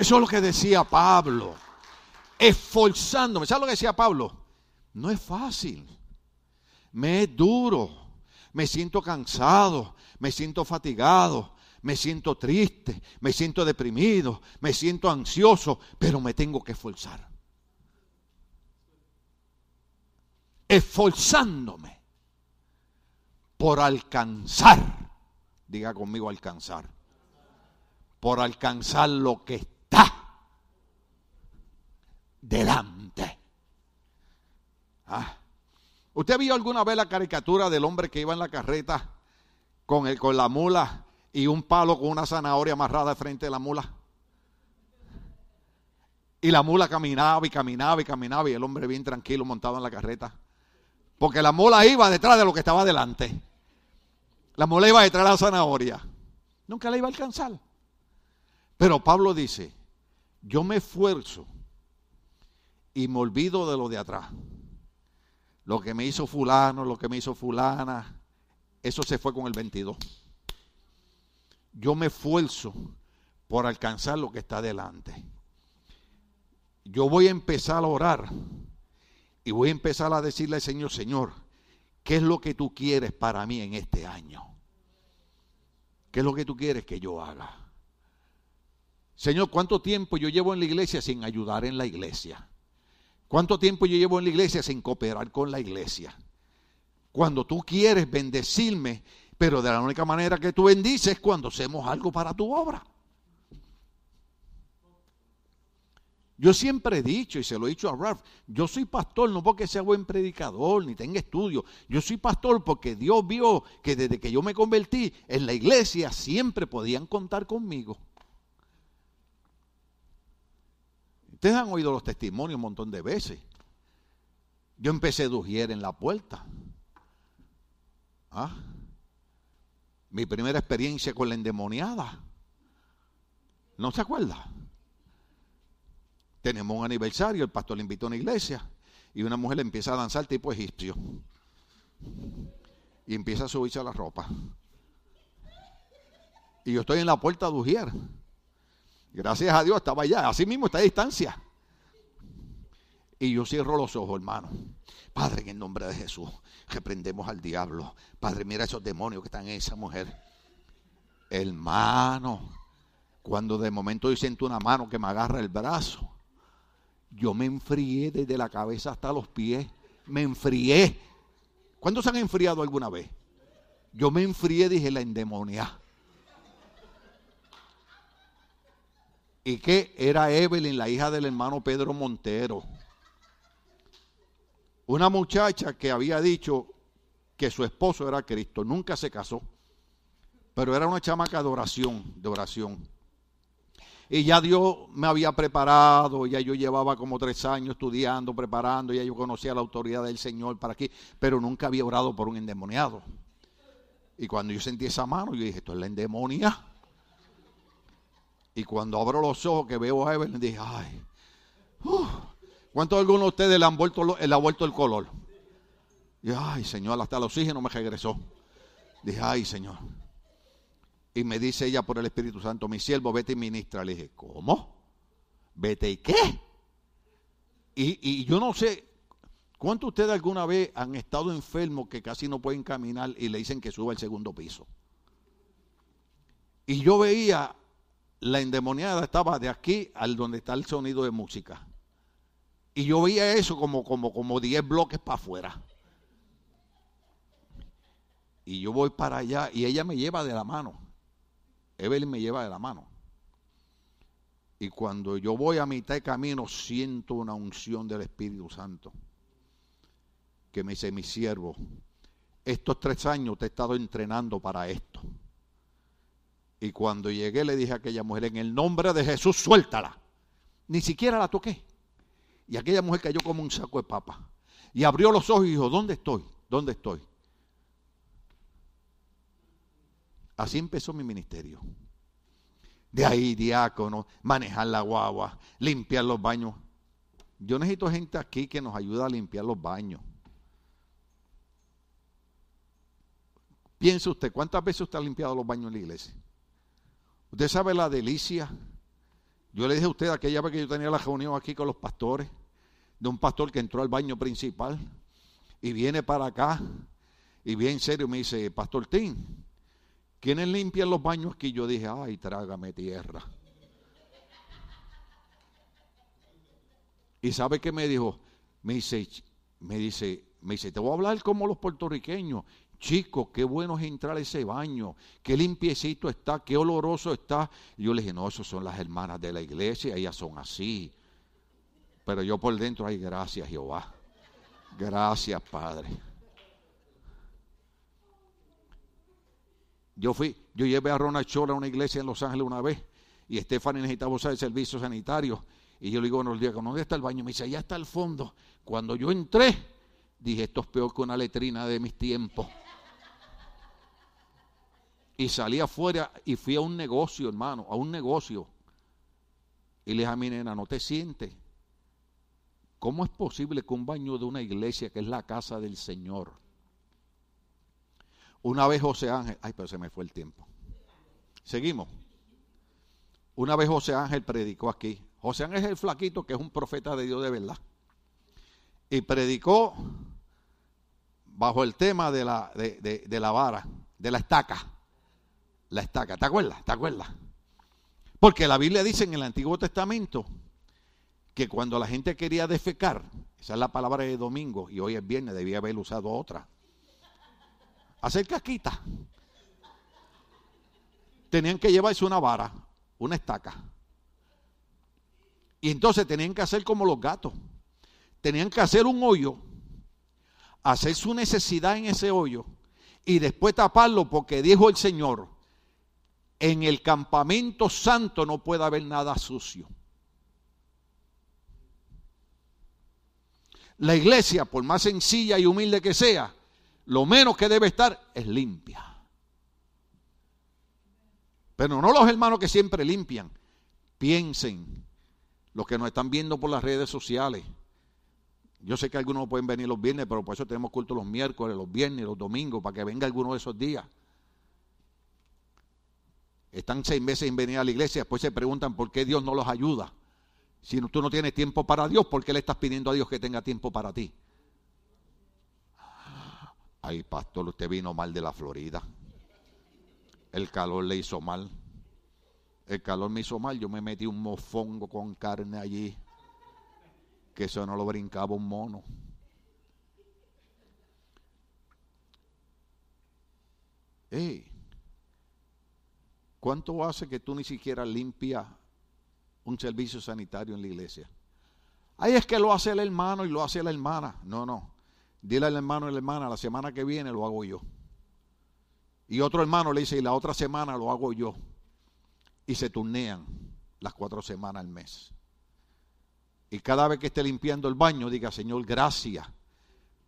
Eso es lo que decía Pablo. Esforzándome. ¿Sabes lo que decía Pablo? No es fácil. Me es duro. Me siento cansado. Me siento fatigado. Me siento triste. Me siento deprimido. Me siento ansioso. Pero me tengo que esforzar. Esforzándome por alcanzar. Diga conmigo alcanzar. Por alcanzar lo que delante. Ah. ¿Usted vio alguna vez la caricatura del hombre que iba en la carreta con, el, con la mula y un palo con una zanahoria amarrada frente de la mula? Y la mula caminaba y caminaba y caminaba y el hombre bien tranquilo montado en la carreta. Porque la mula iba detrás de lo que estaba delante. La mula iba detrás de la zanahoria. Nunca la iba a alcanzar. Pero Pablo dice, yo me esfuerzo y me olvido de lo de atrás. Lo que me hizo fulano, lo que me hizo fulana, eso se fue con el 22. Yo me esfuerzo por alcanzar lo que está delante. Yo voy a empezar a orar y voy a empezar a decirle al Señor, Señor, ¿qué es lo que tú quieres para mí en este año? ¿Qué es lo que tú quieres que yo haga? Señor, ¿cuánto tiempo yo llevo en la iglesia sin ayudar en la iglesia? ¿Cuánto tiempo yo llevo en la iglesia sin cooperar con la iglesia? Cuando tú quieres bendecirme, pero de la única manera que tú bendices es cuando hacemos algo para tu obra. Yo siempre he dicho, y se lo he dicho a Ralph, yo soy pastor no porque sea buen predicador ni tenga estudio. Yo soy pastor porque Dios vio que desde que yo me convertí en la iglesia siempre podían contar conmigo. Ustedes han oído los testimonios un montón de veces. Yo empecé a dujier en la puerta. ¿Ah? Mi primera experiencia con la endemoniada. ¿No se acuerda? Tenemos un aniversario, el pastor le invitó a una iglesia y una mujer empieza a danzar tipo egipcio. Y empieza a subirse a la ropa. Y yo estoy en la puerta de Ujier. Gracias a Dios estaba allá. Así mismo está a distancia. Y yo cierro los ojos, hermano. Padre, en el nombre de Jesús, reprendemos al diablo. Padre, mira esos demonios que están en esa mujer. Hermano, cuando de momento yo siento una mano que me agarra el brazo, yo me enfrié desde la cabeza hasta los pies. Me enfrié. ¿Cuántos se han enfriado alguna vez? Yo me enfrié, dije, la endemonia. ¿Y qué? Era Evelyn, la hija del hermano Pedro Montero. Una muchacha que había dicho que su esposo era Cristo. Nunca se casó. Pero era una chamaca de oración, de oración. Y ya Dios me había preparado, ya yo llevaba como tres años estudiando, preparando, ya yo conocía la autoridad del Señor para aquí, pero nunca había orado por un endemoniado. Y cuando yo sentí esa mano, yo dije, esto es la endemonia. Y cuando abro los ojos que veo a Evelyn, dije, ay, ¿cuántos de algunos de ustedes le han vuelto, vuelto el color? Y ay, Señor, hasta el oxígeno me regresó. Dije, ay, Señor. Y me dice ella por el Espíritu Santo, mi siervo, vete y ministra. Le dije, ¿cómo? ¿Vete y qué? Y, y yo no sé, ¿cuántos de ustedes alguna vez han estado enfermos que casi no pueden caminar y le dicen que suba al segundo piso? Y yo veía la endemoniada estaba de aquí al donde está el sonido de música. Y yo veía eso como, como, como 10 bloques para afuera. Y yo voy para allá y ella me lleva de la mano. Evelyn me lleva de la mano. Y cuando yo voy a mitad de camino siento una unción del Espíritu Santo. Que me dice mi siervo, estos tres años te he estado entrenando para esto. Y cuando llegué le dije a aquella mujer, en el nombre de Jesús, suéltala. Ni siquiera la toqué. Y aquella mujer cayó como un saco de papa. Y abrió los ojos y dijo, ¿dónde estoy? ¿Dónde estoy? Así empezó mi ministerio. De ahí, diácono, manejar la guagua, limpiar los baños. Yo necesito gente aquí que nos ayude a limpiar los baños. Piense usted, ¿cuántas veces usted ha limpiado los baños en la iglesia? Usted sabe la delicia. Yo le dije a usted aquella vez que yo tenía la reunión aquí con los pastores, de un pastor que entró al baño principal y viene para acá y bien serio me dice, Pastor Tim, ¿quiénes limpian los baños aquí? Yo dije, ay, trágame tierra. Y sabe qué me dijo? Me dice, me dice, me dice, te voy a hablar como los puertorriqueños. Chicos, qué bueno es entrar a ese baño, qué limpiecito está, qué oloroso está. Y yo le dije, no, esas son las hermanas de la iglesia, ellas son así. Pero yo por dentro, ay, gracias Jehová. Gracias, Padre. Yo fui, yo llevé a Ronald Chola a una iglesia en Los Ángeles una vez y Stephanie necesitaba usar el servicio sanitario. Y yo le digo, no, le digo, ¿dónde está el baño? Me dice, allá está al fondo. Cuando yo entré, dije, esto es peor que una letrina de mis tiempos. Y salí afuera y fui a un negocio, hermano, a un negocio. Y le dije a mi nena, no te sientes. ¿Cómo es posible que un baño de una iglesia que es la casa del Señor? Una vez José Ángel, ay, pero se me fue el tiempo. Seguimos. Una vez José Ángel predicó aquí. José Ángel es el flaquito que es un profeta de Dios de verdad. Y predicó bajo el tema de la, de, de la vara, de la estaca la estaca. ¿Te acuerdas? ¿Te acuerdas? Porque la Biblia dice en el Antiguo Testamento que cuando la gente quería defecar, esa es la palabra de domingo y hoy es viernes, debía haber usado otra. Hacer casquita. Tenían que llevarse una vara, una estaca. Y entonces tenían que hacer como los gatos. Tenían que hacer un hoyo, hacer su necesidad en ese hoyo y después taparlo porque dijo el Señor, en el campamento santo no puede haber nada sucio. La iglesia, por más sencilla y humilde que sea, lo menos que debe estar es limpia. Pero no los hermanos que siempre limpian. Piensen, los que nos están viendo por las redes sociales. Yo sé que algunos pueden venir los viernes, pero por eso tenemos culto los miércoles, los viernes, los domingos, para que venga alguno de esos días. Están seis meses sin venir a la iglesia, después se preguntan por qué Dios no los ayuda. Si tú no tienes tiempo para Dios, ¿por qué le estás pidiendo a Dios que tenga tiempo para ti? Ay, pastor, usted vino mal de la Florida. El calor le hizo mal. El calor me hizo mal. Yo me metí un mofongo con carne allí. Que eso no lo brincaba un mono. ¿Cuánto hace que tú ni siquiera limpias un servicio sanitario en la iglesia? Ay, es que lo hace el hermano y lo hace la hermana. No, no. Dile al hermano y la hermana, la semana que viene lo hago yo. Y otro hermano le dice, y la otra semana lo hago yo. Y se turnean las cuatro semanas al mes. Y cada vez que esté limpiando el baño, diga, Señor, gracias,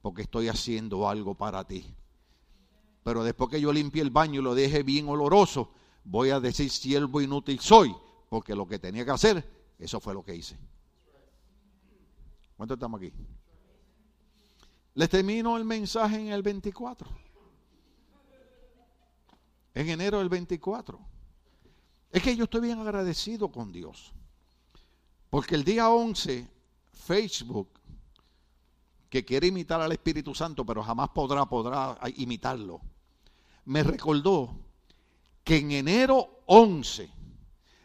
porque estoy haciendo algo para ti. Pero después que yo limpie el baño y lo deje bien oloroso, voy a decir siervo inútil soy, porque lo que tenía que hacer, eso fue lo que hice. ¿Cuánto estamos aquí? Les termino el mensaje en el 24. En enero del 24. Es que yo estoy bien agradecido con Dios. Porque el día 11, Facebook, que quiere imitar al Espíritu Santo, pero jamás podrá, podrá imitarlo, me recordó que en enero 11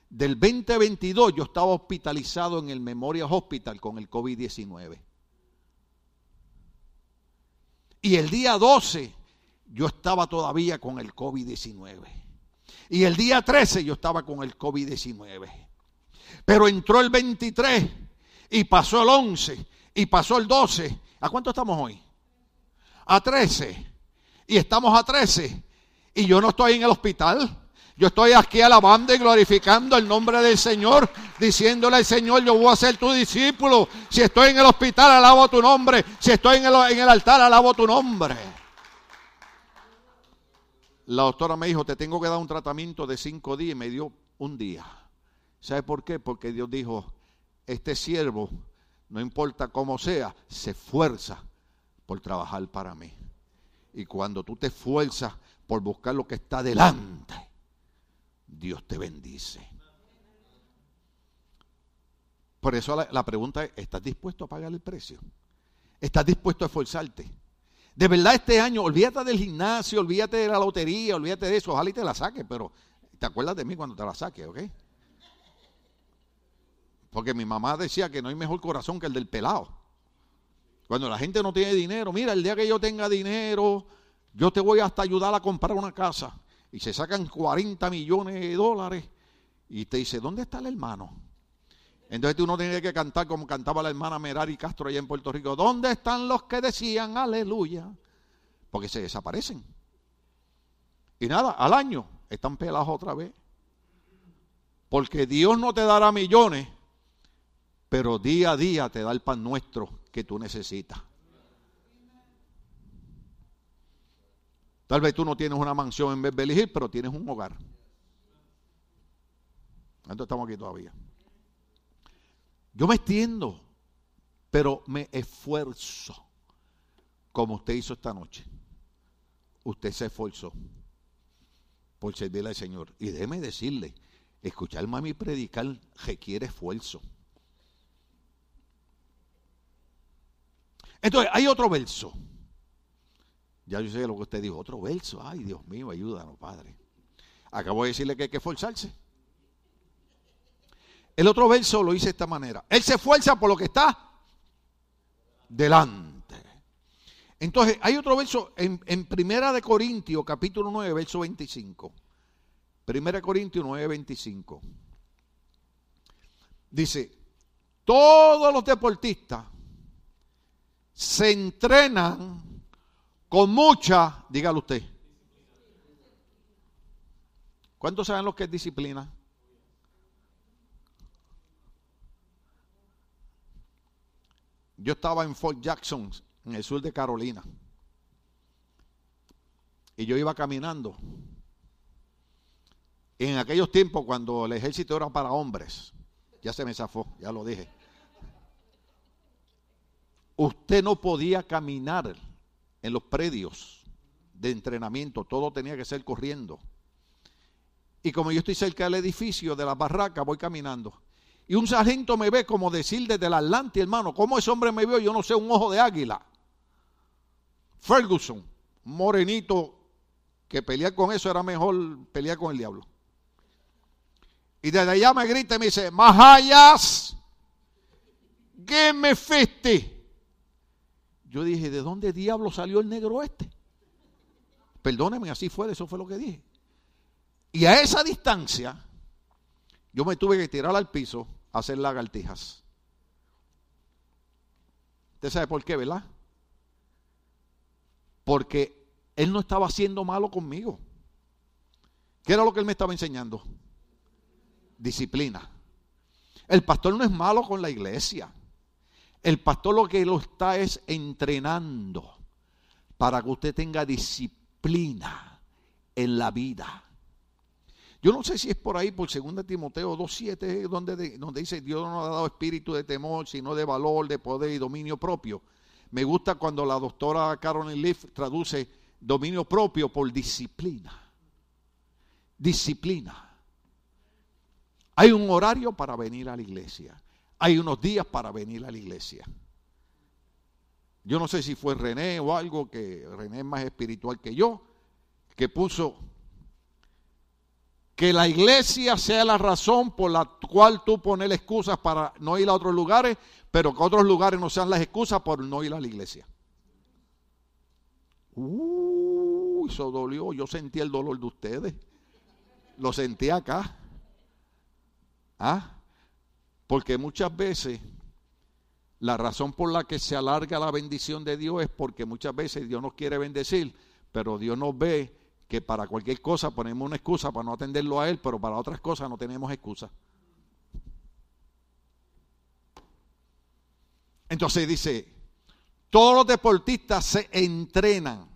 del 2022 yo estaba hospitalizado en el Memorial Hospital con el COVID-19. Y el día 12 yo estaba todavía con el COVID-19. Y el día 13 yo estaba con el COVID-19. Pero entró el 23 y pasó el 11 y pasó el 12. ¿A cuánto estamos hoy? A 13. Y estamos a 13. Y yo no estoy en el hospital. Yo estoy aquí alabando y glorificando el nombre del Señor, diciéndole al Señor, yo voy a ser tu discípulo. Si estoy en el hospital, alabo tu nombre. Si estoy en el, en el altar, alabo tu nombre. La doctora me dijo, te tengo que dar un tratamiento de cinco días y me dio un día. ¿Sabe por qué? Porque Dios dijo, este siervo, no importa cómo sea, se esfuerza por trabajar para mí. Y cuando tú te esfuerzas por buscar lo que está delante, Dios te bendice. Por eso la, pregunta es, ¿estás dispuesto a pagar el precio? ¿Estás dispuesto a esforzarte? De verdad este año, olvídate del gimnasio, olvídate de la lotería, olvídate de eso, ojalá y te la saques, pero te acuerdas de mí cuando te la saques, ¿ok? Porque mi mamá decía que no hay mejor corazón que el del pelado. Cuando la gente no tiene dinero, mira, el día que yo tenga dinero, yo te voy hasta ayudar a comprar una casa y se sacan 40 millones de dólares y te dice, ¿dónde está el hermano? Entonces tú no tienes que cantar como cantaba la hermana Merari Castro allá en Puerto Rico. ¿Dónde están los que decían aleluya? Porque se desaparecen. Y nada, al año están pelados otra vez. Porque Dios no te dará millones, pero día a día te da el pan nuestro que tú necesitas. Tal vez tú no tienes una mansión en Beverly Hills, pero tienes un hogar. Entonces estamos aquí todavía. Yo me extiendo, pero me esfuerzo, como usted hizo esta noche. Usted se esforzó por servirle al Señor. Y déjeme decirle, escuchar mami predicar requiere esfuerzo. Entonces, hay otro verso ya yo sé lo que usted dijo. Otro verso. Ay, Dios mío, ayúdanos, Padre. Acabo de decirle que hay que esforzarse. El otro verso lo hice de esta manera. Él se esfuerza por lo que está delante. Entonces, hay otro verso en, en Primera de Corintios, capítulo 9, verso 25. Primera de Corintios 9, 25. Dice, todos los deportistas se entrenan con mucha, dígalo usted. ¿Cuántos saben lo que es disciplina? Yo estaba en Fort Jackson, en el sur de Carolina. Y yo iba caminando. En aquellos tiempos, cuando el ejército era para hombres, ya se me zafó, ya lo dije. Usted no podía caminar en los predios de entrenamiento, todo tenía que ser corriendo. Y como yo estoy cerca del edificio, de la barraca, voy caminando. Y un sargento me ve como decir desde el Atlante, hermano, ¿cómo ese hombre me vio? Yo no sé, un ojo de águila. Ferguson, morenito, que pelear con eso era mejor pelear con el diablo. Y desde allá me grita y me dice, Mahayas, ¿qué me feste? Yo dije, ¿de dónde diablo salió el negro este? Perdóneme, así fue, eso fue lo que dije. Y a esa distancia, yo me tuve que tirar al piso a hacer lagartijas. Usted sabe por qué, ¿verdad? Porque él no estaba haciendo malo conmigo. ¿Qué era lo que él me estaba enseñando? Disciplina. El pastor no es malo con la iglesia. El pastor lo que lo está es entrenando para que usted tenga disciplina en la vida. Yo no sé si es por ahí, por 2 Timoteo 2.7, donde, donde dice Dios no ha dado espíritu de temor, sino de valor, de poder y dominio propio. Me gusta cuando la doctora Carolyn Leaf traduce dominio propio por disciplina. Disciplina. Hay un horario para venir a la iglesia. Hay unos días para venir a la iglesia. Yo no sé si fue René o algo, que René es más espiritual que yo, que puso que la iglesia sea la razón por la cual tú pones excusas para no ir a otros lugares, pero que otros lugares no sean las excusas por no ir a la iglesia. Uy, eso dolió. Yo sentí el dolor de ustedes. Lo sentí acá. ¿Ah? Porque muchas veces la razón por la que se alarga la bendición de Dios es porque muchas veces Dios nos quiere bendecir, pero Dios nos ve que para cualquier cosa ponemos una excusa para no atenderlo a Él, pero para otras cosas no tenemos excusa. Entonces dice, todos los deportistas se entrenan.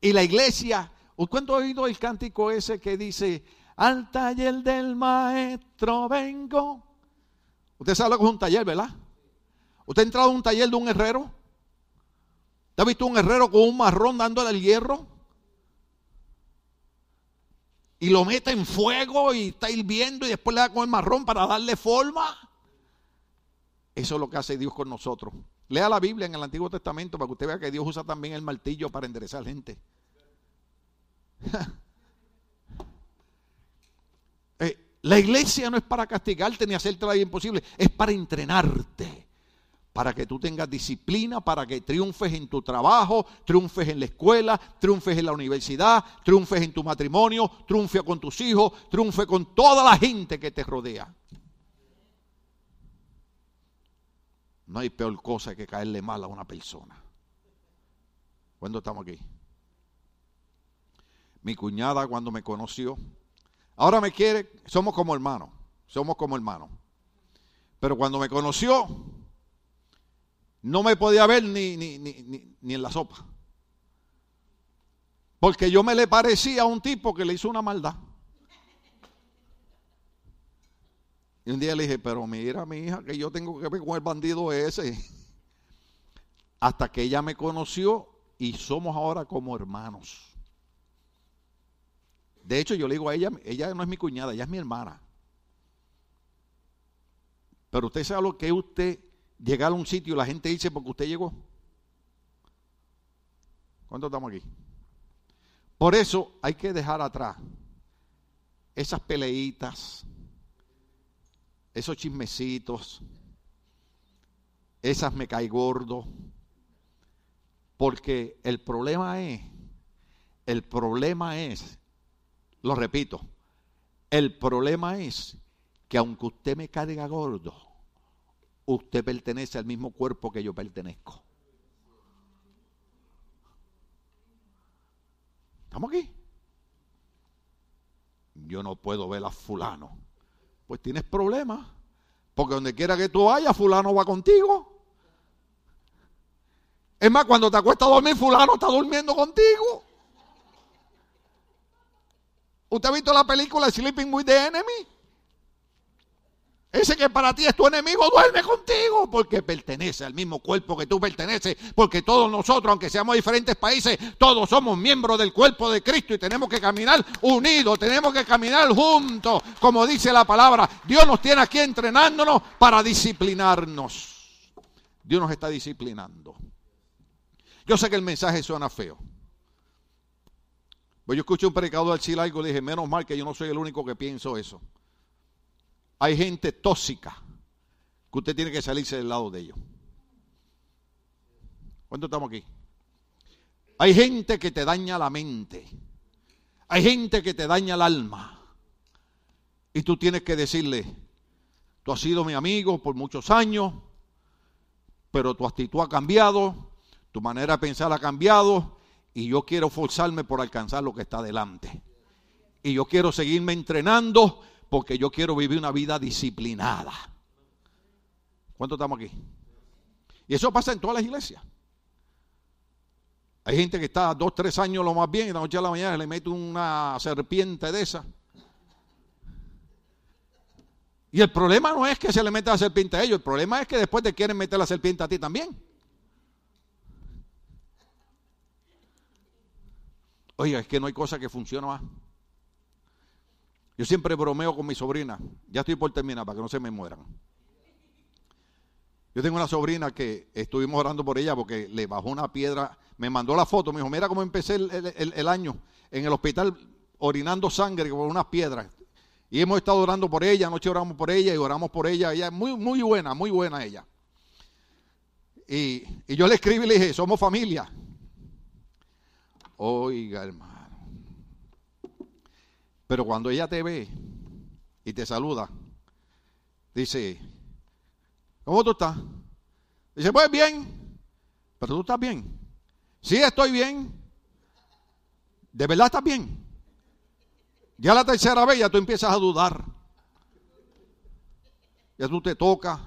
Y la iglesia, ¿cuánto ha oído el cántico ese que dice, al taller del maestro vengo? Usted sabe lo que es un taller, ¿verdad? ¿Usted ha entrado a un taller de un herrero? ¿Usted ha visto un herrero con un marrón dándole el hierro? Y lo mete en fuego y está hirviendo y después le da con el marrón para darle forma. Eso es lo que hace Dios con nosotros. Lea la Biblia en el Antiguo Testamento para que usted vea que Dios usa también el martillo para enderezar gente. Eh, la iglesia no es para castigarte ni hacerte la vida imposible, es para entrenarte, para que tú tengas disciplina, para que triunfes en tu trabajo, triunfes en la escuela, triunfes en la universidad, triunfes en tu matrimonio, triunfe con tus hijos, triunfe con toda la gente que te rodea. No hay peor cosa que caerle mal a una persona. ¿Cuándo estamos aquí? Mi cuñada cuando me conoció, ahora me quiere, somos como hermanos, somos como hermanos. Pero cuando me conoció, no me podía ver ni, ni, ni, ni en la sopa. Porque yo me le parecía a un tipo que le hizo una maldad. Y un día le dije, pero mira mi hija, que yo tengo que ver con el bandido ese. Hasta que ella me conoció y somos ahora como hermanos. De hecho, yo le digo a ella, ella no es mi cuñada, ella es mi hermana. Pero usted sabe lo que usted llegar a un sitio y la gente dice porque usted llegó. ¿Cuánto estamos aquí? Por eso hay que dejar atrás esas peleitas, esos chismecitos, esas me cae gordo. Porque el problema es, el problema es, lo repito, el problema es que aunque usted me caiga gordo, usted pertenece al mismo cuerpo que yo pertenezco. ¿Estamos aquí? Yo no puedo ver a fulano pues tienes problemas. Porque donde quiera que tú vayas, fulano va contigo. Es más, cuando te acuestas a dormir, fulano está durmiendo contigo. ¿Usted ha visto la película Sleeping with the Enemy? Ese que para ti es tu enemigo duerme contigo porque pertenece al mismo cuerpo que tú perteneces. Porque todos nosotros, aunque seamos diferentes países, todos somos miembros del cuerpo de Cristo y tenemos que caminar unidos, tenemos que caminar juntos, como dice la palabra. Dios nos tiene aquí entrenándonos para disciplinarnos. Dios nos está disciplinando. Yo sé que el mensaje suena feo. Pues yo escuché un predicador del Chile y le dije, menos mal que yo no soy el único que pienso eso. Hay gente tóxica que usted tiene que salirse del lado de ellos. ¿Cuánto estamos aquí? Hay gente que te daña la mente. Hay gente que te daña el alma. Y tú tienes que decirle, tú has sido mi amigo por muchos años, pero tu actitud ha cambiado, tu manera de pensar ha cambiado y yo quiero forzarme por alcanzar lo que está delante. Y yo quiero seguirme entrenando porque yo quiero vivir una vida disciplinada. ¿Cuánto estamos aquí? Y eso pasa en todas las iglesias. Hay gente que está dos, tres años lo más bien y de la noche a la mañana le mete una serpiente de esa. Y el problema no es que se le meta la serpiente a ellos, el problema es que después te quieren meter la serpiente a ti también. Oiga, es que no hay cosa que funcione más. Yo siempre bromeo con mi sobrina. Ya estoy por terminar para que no se me mueran. Yo tengo una sobrina que estuvimos orando por ella porque le bajó una piedra. Me mandó la foto. Me dijo, mira cómo empecé el, año en el hospital orinando sangre por unas piedras. Y hemos estado orando por ella. Anoche oramos por ella y oramos por ella. Ella es muy, muy buena, muy buena ella. Y, y yo le escribí y le dije, somos familia. Oiga, hermano. Pero cuando ella te ve y te saluda, dice, ¿cómo tú estás? Dice, pues bien, pero tú estás bien. Sí, estoy bien. ¿De verdad estás bien? Ya la tercera vez ya tú empiezas a dudar. Ya tú te toca.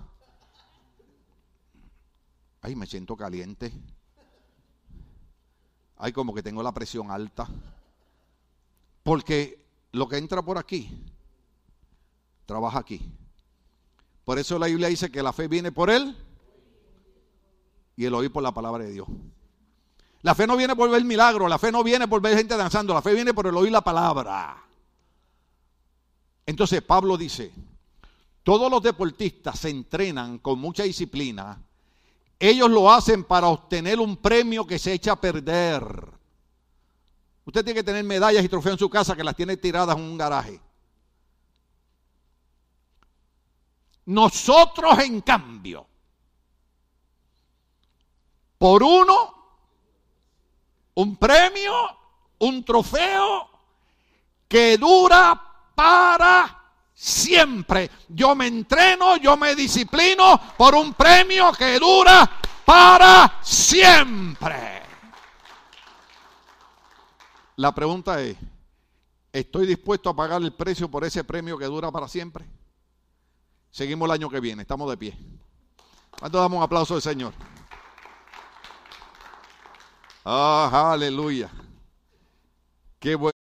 Ay, me siento caliente. Ay, como que tengo la presión alta. Porque lo que entra por aquí, trabaja aquí. Por eso la Biblia dice que la fe viene por él y el oír por la palabra de Dios. La fe no viene por ver milagro, la fe no viene por ver gente danzando, la fe viene por el oír la palabra. Entonces Pablo dice, todos los deportistas se entrenan con mucha disciplina. Ellos lo hacen para obtener un premio que se echa a perder. Usted tiene que tener medallas y trofeos en su casa que las tiene tiradas en un garaje. Nosotros, en cambio, por uno, un premio, un trofeo que dura para siempre. Yo me entreno, yo me disciplino por un premio que dura para siempre. La pregunta es, ¿estoy dispuesto a pagar el precio por ese premio que dura para siempre? Seguimos el año que viene, estamos de pie. ¿Cuánto damos un aplauso al Señor? Ah, aleluya. Qué bueno.